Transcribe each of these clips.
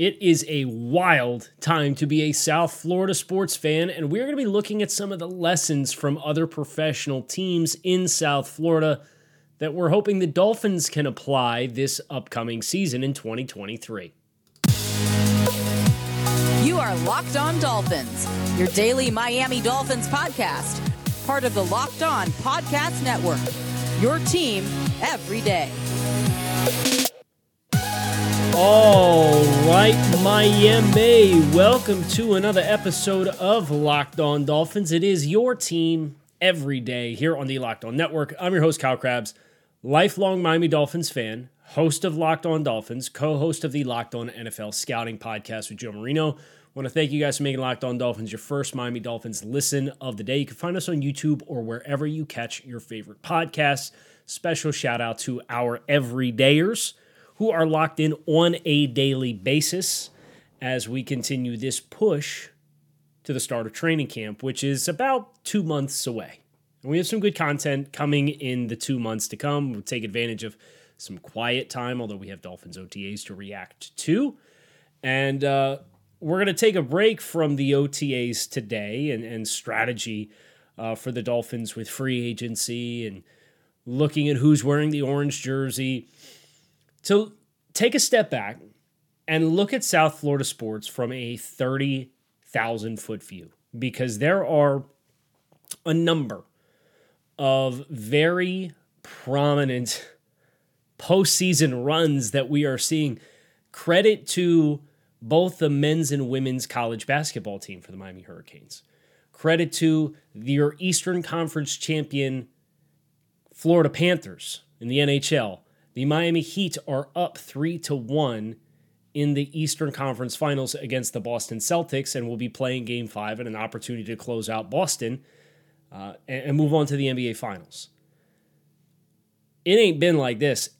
It is a wild time to be a South Florida sports fan, and we're going to be looking at some of the lessons from other professional teams in South Florida that we're hoping the Dolphins can apply this upcoming season in 2023. You are Locked On Dolphins, your daily Miami Dolphins podcast, part of the Locked On Podcast Network. Your team every day. All right, Miami. Welcome to another episode of Locked On Dolphins. It is your team every day here on the Locked On Network. I'm your host, Kyle Crabbs, lifelong Miami Dolphins fan, host of Locked On Dolphins, co host of the Locked On NFL Scouting podcast with Joe Marino. I want to thank you guys for making Locked On Dolphins your first Miami Dolphins listen of the day. You can find us on YouTube or wherever you catch your favorite podcasts. Special shout out to our everydayers who are locked in on a daily basis as we continue this push to the start of training camp, which is about two months away. And we have some good content coming in the two months to come. We'll take advantage of some quiet time, although we have Dolphins OTAs to react to. And uh, we're going to take a break from the OTAs today and, and strategy uh, for the Dolphins with free agency and looking at who's wearing the orange jersey so take a step back and look at South Florida sports from a 30,000 foot view because there are a number of very prominent postseason runs that we are seeing. Credit to both the men's and women's college basketball team for the Miami Hurricanes. Credit to your Eastern Conference champion Florida Panthers in the NHL the Miami Heat are up 3 to 1 in the Eastern Conference Finals against the Boston Celtics and will be playing game 5 and an opportunity to close out Boston uh, and, and move on to the NBA Finals. It ain't been like this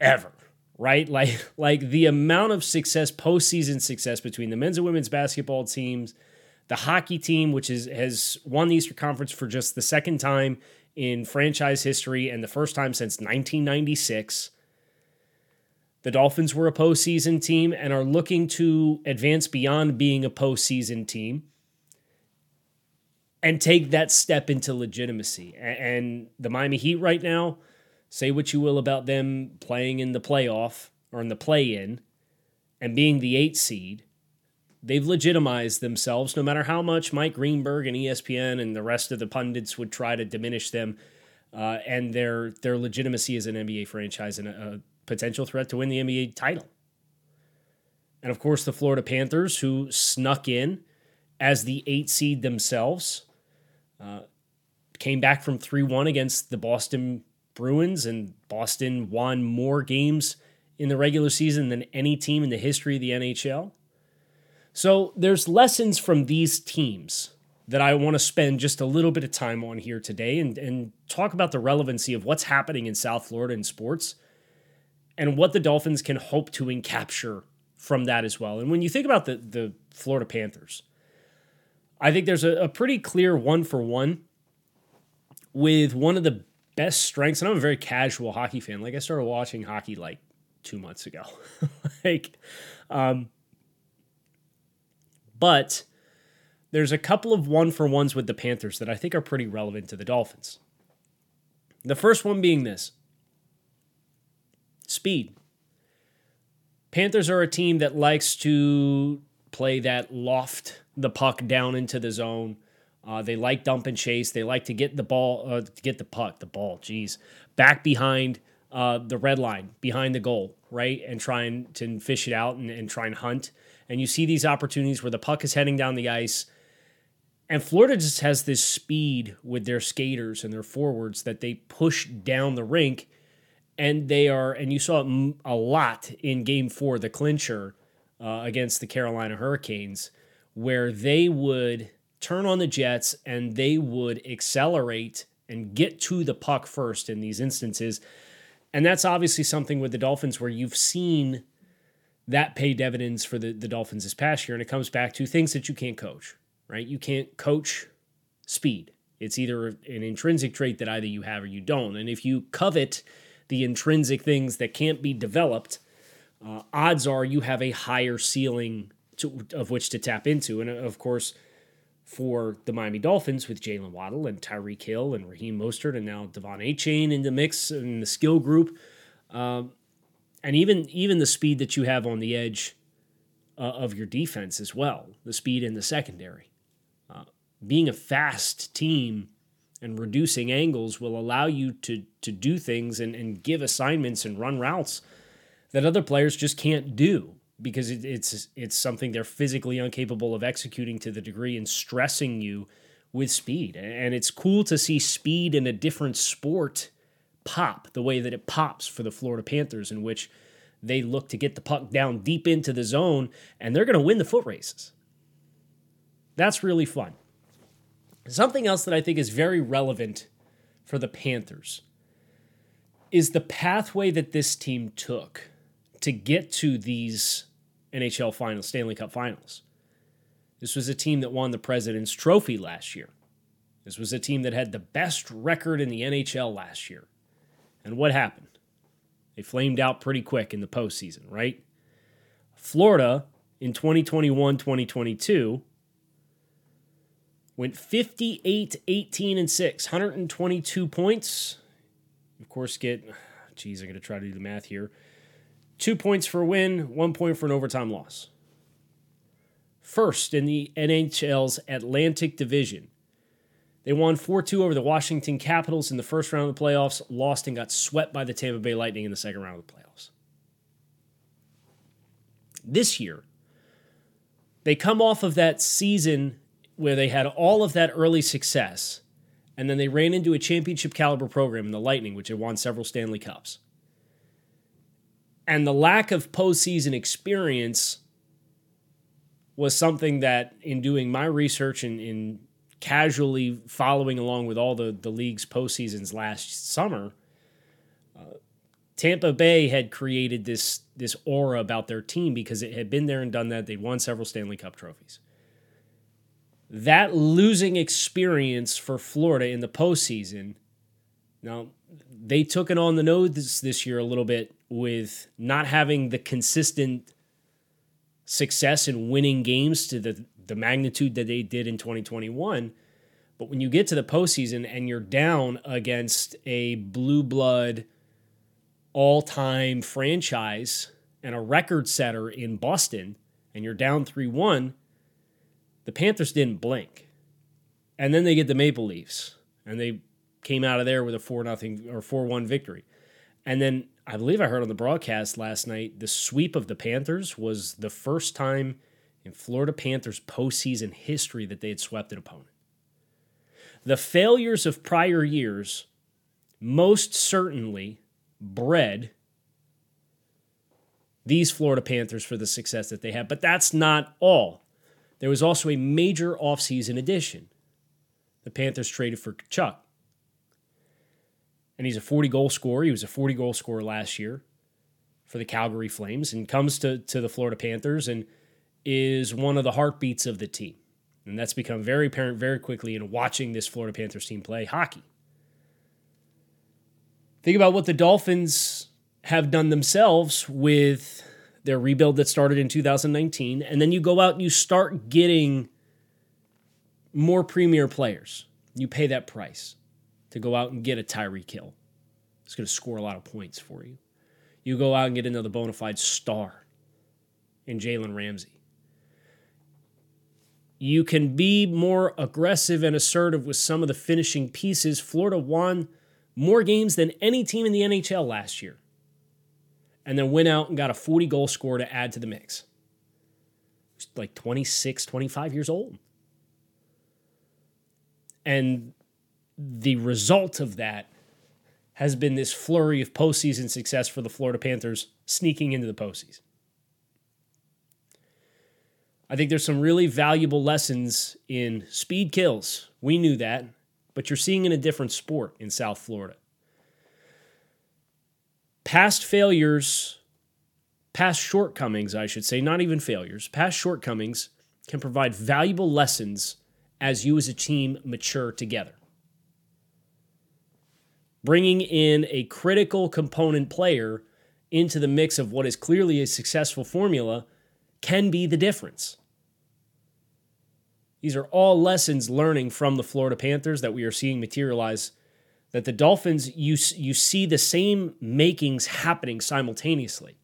ever, right? Like like the amount of success postseason success between the men's and women's basketball teams, the hockey team which is has won the Eastern Conference for just the second time in franchise history and the first time since 1996. The Dolphins were a postseason team and are looking to advance beyond being a postseason team and take that step into legitimacy. And the Miami Heat right now, say what you will about them playing in the playoff or in the play in and being the eight seed they've legitimized themselves no matter how much Mike Greenberg and ESPN and the rest of the pundits would try to diminish them uh, and their their legitimacy as an NBA franchise and a, a, potential threat to win the NBA title. And of course, the Florida Panthers, who snuck in as the eight seed themselves, uh, came back from 3 1 against the Boston Bruins, and Boston won more games in the regular season than any team in the history of the NHL. So there's lessons from these teams that I want to spend just a little bit of time on here today and, and talk about the relevancy of what's happening in South Florida in sports and what the Dolphins can hope to encapture from that as well. And when you think about the, the Florida Panthers, I think there's a, a pretty clear one for one with one of the best strengths. And I'm a very casual hockey fan. Like I started watching hockey like two months ago. like, um, but there's a couple of one for ones with the Panthers that I think are pretty relevant to the Dolphins. The first one being this speed. Panthers are a team that likes to play that loft the puck down into the zone. Uh, they like dump and chase. They like to get the ball, uh, get the puck, the ball, geez, back behind uh, the red line, behind the goal, right? And try and to fish it out and, and try and hunt and you see these opportunities where the puck is heading down the ice. And Florida just has this speed with their skaters and their forwards that they push down the rink. And they are, and you saw it a lot in game four, the clincher uh, against the Carolina Hurricanes, where they would turn on the Jets and they would accelerate and get to the puck first in these instances. And that's obviously something with the Dolphins where you've seen that paid dividends for the, the Dolphins this past year. And it comes back to things that you can't coach, right? You can't coach speed. It's either an intrinsic trait that either you have or you don't. And if you covet the intrinsic things that can't be developed, uh, odds are you have a higher ceiling to, of which to tap into. And of course, for the Miami Dolphins with Jaylen Waddle and Tyreek Hill and Raheem Mostert and now De'Von Achane in the mix in the skill group, um, and even even the speed that you have on the edge uh, of your defense as well, the speed in the secondary. Uh, being a fast team and reducing angles will allow you to to do things and, and give assignments and run routes that other players just can't do because it, it's it's something they're physically incapable of executing to the degree and stressing you with speed. And it's cool to see speed in a different sport pop the way that it pops for the Florida Panthers, in which they look to get the puck down deep into the zone and they're going to win the foot races. That's really fun. Something else that I think is very relevant for the Panthers is the pathway that this team took to get to these NHL finals, Stanley Cup finals. This was a team that won the President's Trophy last year. This was a team that had the best record in the NHL last year. And what happened? They flamed out pretty quick in the postseason, right? Florida in 2021 2022 went 58 18 and 6, 122 points. Of course, get, geez, I'm going to try to do the math here. Two points for a win, one point for an overtime loss. First in the NHL's Atlantic Division. They won 4 2 over the Washington Capitals in the first round of the playoffs, lost and got swept by the Tampa Bay Lightning in the second round of the playoffs. This year, they come off of that season where they had all of that early success, and then they ran into a championship caliber program in the Lightning, which had won several Stanley Cups. And the lack of postseason experience was something that, in doing my research and in casually following along with all the, the league's postseasons last summer, uh, Tampa Bay had created this this aura about their team because it had been there and done that. They'd won several Stanley Cup trophies. That losing experience for Florida in the postseason, now they took it on the nose this, this year a little bit with not having the consistent success in winning games to the, the magnitude that they did in 2021. But when you get to the postseason and you're down against a blue blood all time franchise and a record setter in Boston, and you're down 3 1, the Panthers didn't blink. And then they get the Maple Leafs, and they came out of there with a 4 nothing or 4 1 victory. And then I believe I heard on the broadcast last night the sweep of the Panthers was the first time in Florida Panthers postseason history that they had swept an opponent. The failures of prior years most certainly bred these Florida Panthers for the success that they have, but that's not all. There was also a major offseason addition. The Panthers traded for Tkachuk and he's a 40 goal scorer. He was a 40 goal scorer last year for the Calgary Flames and comes to, to the Florida Panthers and is one of the heartbeats of the team. And that's become very apparent very quickly in watching this Florida Panthers team play hockey. Think about what the Dolphins have done themselves with their rebuild that started in 2019. And then you go out and you start getting more premier players. You pay that price to go out and get a Tyreek Hill. It's going to score a lot of points for you. You go out and get another bona fide star in Jalen Ramsey. You can be more aggressive and assertive with some of the finishing pieces. Florida won more games than any team in the NHL last year. And then went out and got a 40 goal score to add to the mix. Like 26, 25 years old. And the result of that has been this flurry of postseason success for the Florida Panthers sneaking into the postseason. I think there's some really valuable lessons in speed kills. We knew that, but you're seeing in a different sport in South Florida. Past failures, past shortcomings, I should say, not even failures, past shortcomings can provide valuable lessons as you as a team mature together bringing in a critical component player into the mix of what is clearly a successful formula can be the difference. These are all lessons learning from the Florida Panthers that we are seeing materialize. That the Dolphins, you, you see the same makings happening simultaneously.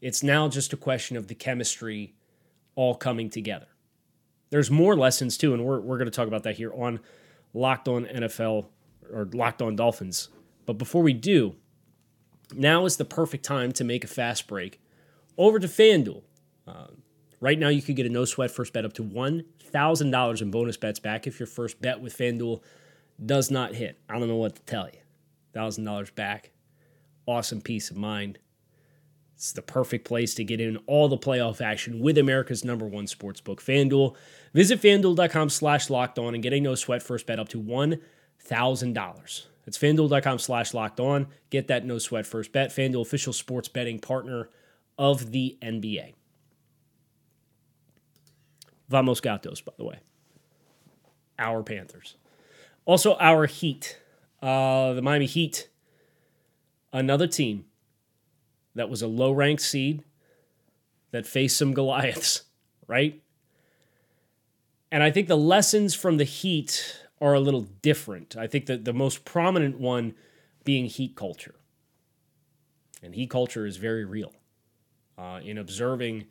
It's now just a question of the chemistry all coming together. There's more lessons too, and we're, we're going to talk about that here on Locked On NFL or Locked On Dolphins. But before we do, now is the perfect time to make a fast break over to FanDuel. Uh, right now, you could get a no sweat first bet up to $1,000 in bonus bets back if your first bet with FanDuel does not hit. I don't know what to tell you. $1,000 back. Awesome peace of mind. It's the perfect place to get in all the playoff action with America's number one sports book, FanDuel. Visit fanduel.com slash locked on and get a no sweat first bet up to $1,000. It's fanduel.com slash locked on. Get that no sweat first bet. FanDuel, official sports betting partner of the NBA. Vamos Gatos, by the way. Our Panthers. Also, our Heat. Uh, the Miami Heat, another team that was a low ranked seed that faced some Goliaths, right? And I think the lessons from the Heat are a little different. I think that the most prominent one being heat culture. And heat culture is very real. Uh, in observing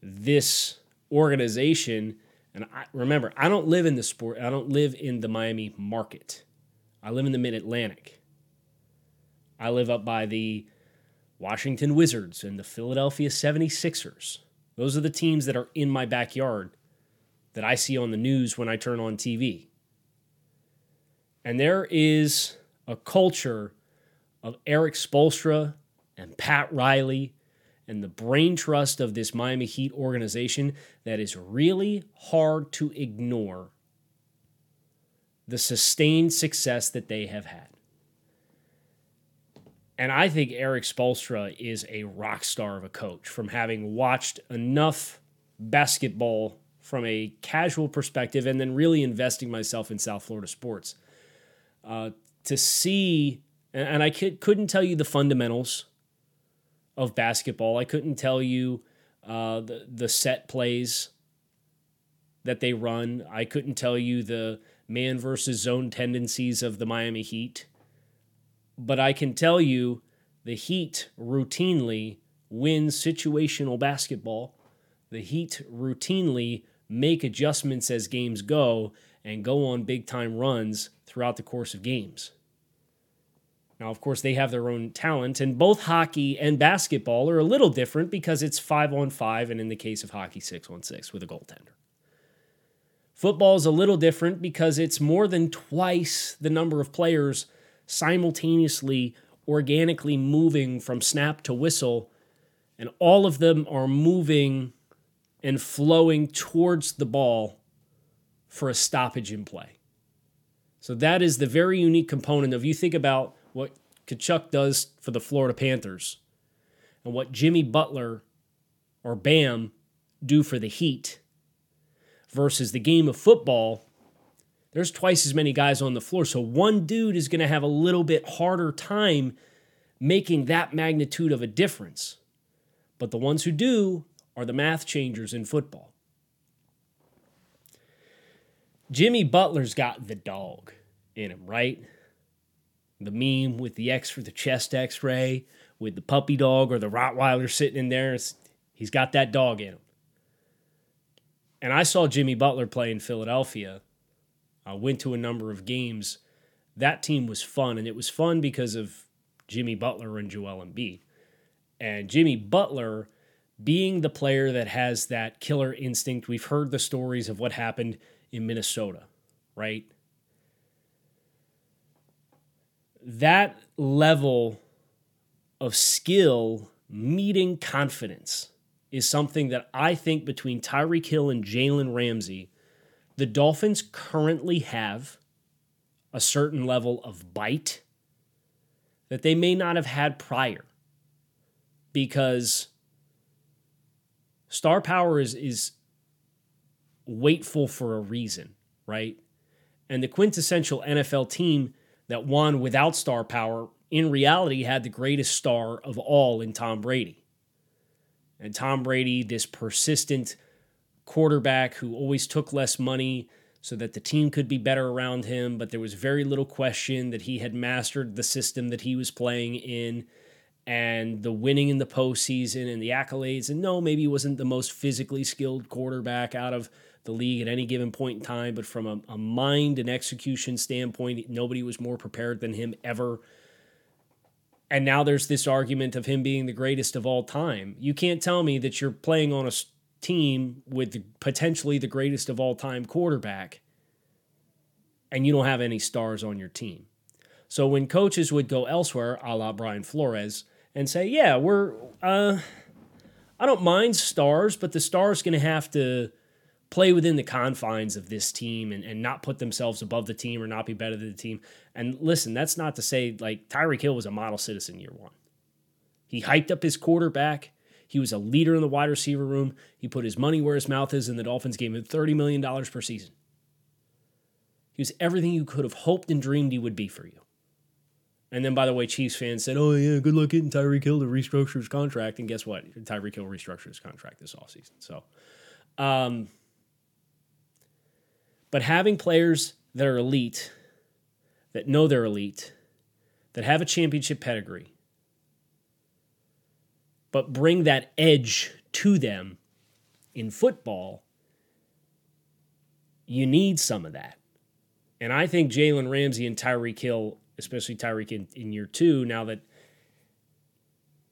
this organization, and I, remember, I don't live in the sport, I don't live in the Miami market. I live in the mid Atlantic. I live up by the Washington Wizards and the Philadelphia 76ers. Those are the teams that are in my backyard that I see on the news when I turn on TV. And there is a culture of Erik Spoelstra and Pat Riley and the brain trust of this Miami Heat organization that is really hard to ignore the sustained success that they have had. And I think Erik Spoelstra is a rock star of a coach from having watched enough basketball from a casual perspective and then really investing myself in South Florida sports uh, to see. And, and I could, couldn't tell you the fundamentals of basketball. I couldn't tell you uh, the the set plays that they run. I couldn't tell you the man versus zone tendencies of the Miami Heat but I can tell you the Heat routinely win situational basketball. The Heat routinely make adjustments as games go and go on big time runs throughout the course of games. Now, of course, they have their own talent, and both hockey and basketball are a little different because it's five on five, and in the case of hockey, six on six with a goaltender. Football is a little different because it's more than twice the number of players simultaneously organically moving from snap to whistle, and all of them are moving and flowing towards the ball for a stoppage in play. So that is the very unique component of you think about what Tkachuk does for the Florida Panthers and what Jimmy Butler or Bam do for the Heat versus the game of football there's twice as many guys on the floor. So one dude is going to have a little bit harder time making that magnitude of a difference. But the ones who do are the math changers in football. Jimmy Butler's got the dog in him, right? The meme with the X for the chest x ray, with the puppy dog or the Rottweiler sitting in there. He's got that dog in him. And I saw Jimmy Butler play in Philadelphia I went to a number of games. That team was fun, and it was fun because of Jimmy Butler and Joel Embiid. And Jimmy Butler being the player that has that killer instinct. We've heard the stories of what happened in Minnesota, right? That level of skill meeting confidence is something that I think between Tyreek Hill and Jalen Ramsey the Dolphins currently have a certain level of bite that they may not have had prior because star power is is waitful for a reason, right? And the quintessential NFL team that one without star power in reality had the greatest star of all in Tom Brady. And Tom Brady, this persistent quarterback who always took less money so that the team could be better around him, but there was very little question that he had mastered the system that he was playing in and the winning in the postseason and the accolades. And no, maybe he wasn't the most physically skilled quarterback out of the league at any given point in time, but from a, a mind and execution standpoint, nobody was more prepared than him ever. And now there's this argument of him being the greatest of all time. You can't tell me that you're playing on a team with potentially the greatest of all time quarterback and you don't have any stars on your team. So when coaches would go elsewhere, a la Brian Flores, and say, "Yeah, we're uh, I don't mind stars, but the stars going to have to play within the confines of this team and, and not put themselves above the team or not be better than the team." And listen, that's not to say like Tyreek Hill was a model citizen year one. He hyped up his quarterback. He was a leader in the wide receiver room. He put his money where his mouth is, and the Dolphins gave him $30 million per season. He was everything you could have hoped and dreamed he would be for you. And then, by the way, Chiefs fans said, "Oh yeah, good luck getting Tyreek Hill to restructure his contract." And guess what? Tyreek Hill restructured his contract this offseason. So, um, but having players that are elite, that know they're elite, that have a championship pedigree, but bring that edge to them in football, you need some of that. And I think Jalen Ramsey and Tyreek Hill especially Tyreek in, in year two, now that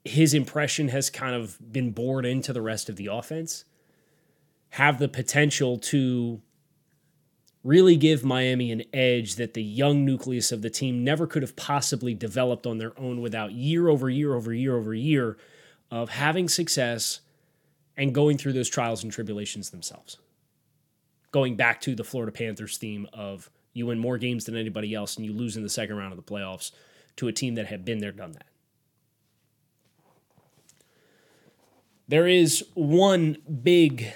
his impression has kind of been bored into the rest of the offense, have the potential to really give Miami an edge that the young nucleus of the team never could have possibly developed on their own without year over year over year over year of having success and going through those trials and tribulations themselves. Going back to the Florida Panthers theme of you win more games than anybody else, and you lose in the second round of the playoffs to a team that had been there, done that. There is one big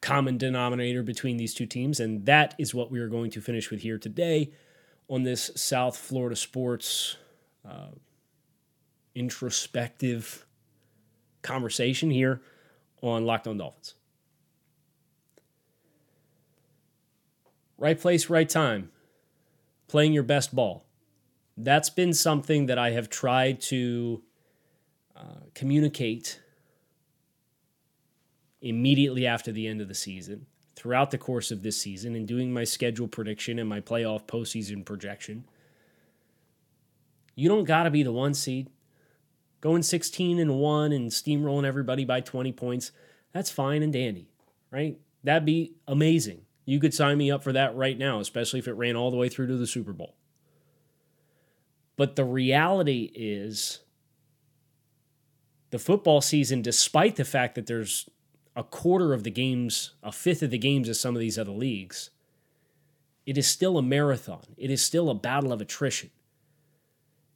common denominator between these two teams, and that is what we are going to finish with here today on this South Florida sports uh, introspective conversation here on Locked On Dolphins. Right place, right time playing your best ball. That's been something that I have tried to uh, communicate immediately after the end of the season, throughout the course of this season, and doing my schedule prediction and my playoff postseason projection. You don't got to be the one seed. Going 16 and 1 and steamrolling everybody by 20 points, that's fine and dandy, right? That'd be amazing. You could sign me up for that right now, especially if it ran all the way through to the Super Bowl. But the reality is the football season, despite the fact that there's a quarter of the games, a fifth of the games of some of these other leagues, it is still a marathon. It is still a battle of attrition.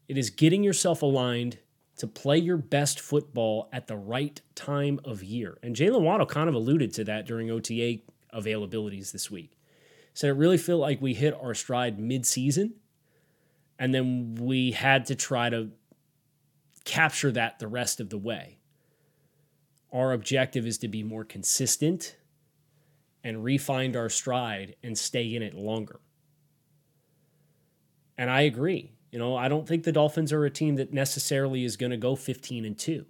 It is getting yourself aligned to play your best football at the right time of year. And Jaylen Waddle kind of alluded to that during OTA availabilities this week. So it really felt like we hit our stride mid-season, and then we had to try to capture that the rest of the way. Our objective is to be more consistent and refine our stride and stay in it longer. And I agree. You know, I don't think the Dolphins are a team that necessarily is going to go 15 and 2.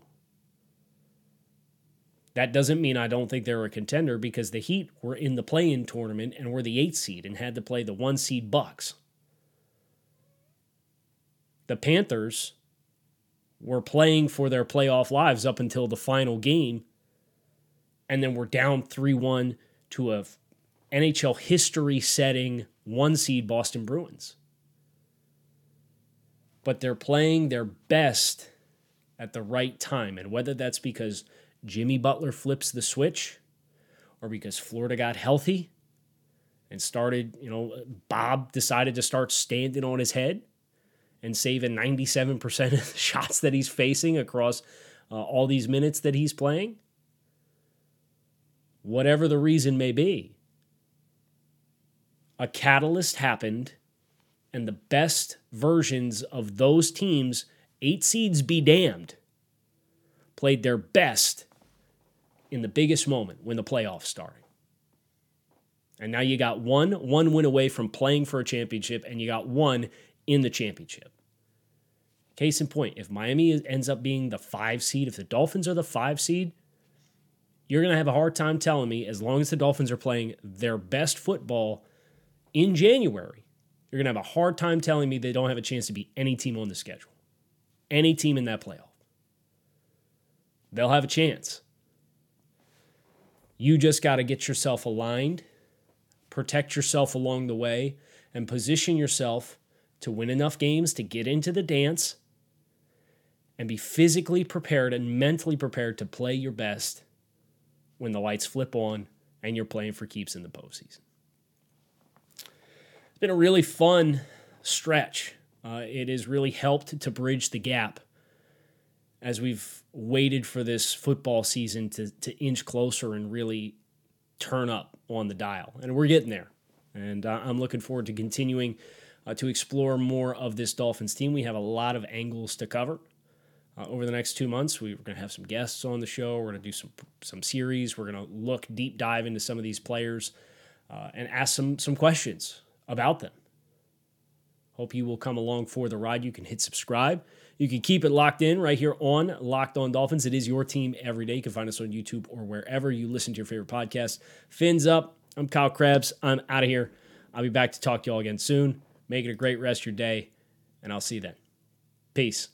That doesn't mean I don't think they're a contender because the Heat were in the play-in tournament and were the eighth seed and had to play the one seed Bucks. The Panthers were playing for their playoff lives up until the final game, and then we're down 3 1 to a NHL history setting one seed Boston Bruins. But they're playing their best at the right time. And whether that's because Jimmy Butler flips the switch or because Florida got healthy and started, you know, Bob decided to start standing on his head and saving 97% of the shots that he's facing across uh, all these minutes that he's playing. Whatever the reason may be, a catalyst happened, and the best versions of those teams eight seeds be damned, played their best in the biggest moment when the playoffs started. And now you got one one win away from playing for a championship, and you got one in the championship. Case in point, if Miami ends up being the five seed, if the Dolphins are the five seed, you're going to have a hard time telling me, as long as the Dolphins are playing their best football in January, you're going to have a hard time telling me they don't have a chance to beat any team on the schedule, any team in that playoff. They'll have a chance. You just got to get yourself aligned, protect yourself along the way, and position yourself to win enough games to get into the dance and be physically prepared and mentally prepared to play your best when the lights flip on and you're playing for keeps in the postseason. It's been a really fun stretch. Uh, it has really helped to bridge the gap as we've waited for this football season to, to inch closer and really turn up on the dial. And we're getting there. And uh, I'm looking forward to continuing uh, to explore more of this Dolphins team. We have a lot of angles to cover. Uh, over the next two months, we're going to have some guests on the show. We're going to do some some series. We're going to look deep dive into some of these players uh, and ask some some questions about them. Hope you will come along for the ride. You can hit subscribe. You can keep it locked in right here on Locked On Dolphins. It is your team every day. You can find us on YouTube or wherever you listen to your favorite podcast. Fins up. I'm Kyle Crabbs. I'm out of here. I'll be back to talk to you all again soon. Make it a great rest of your day, and I'll see you then. Peace.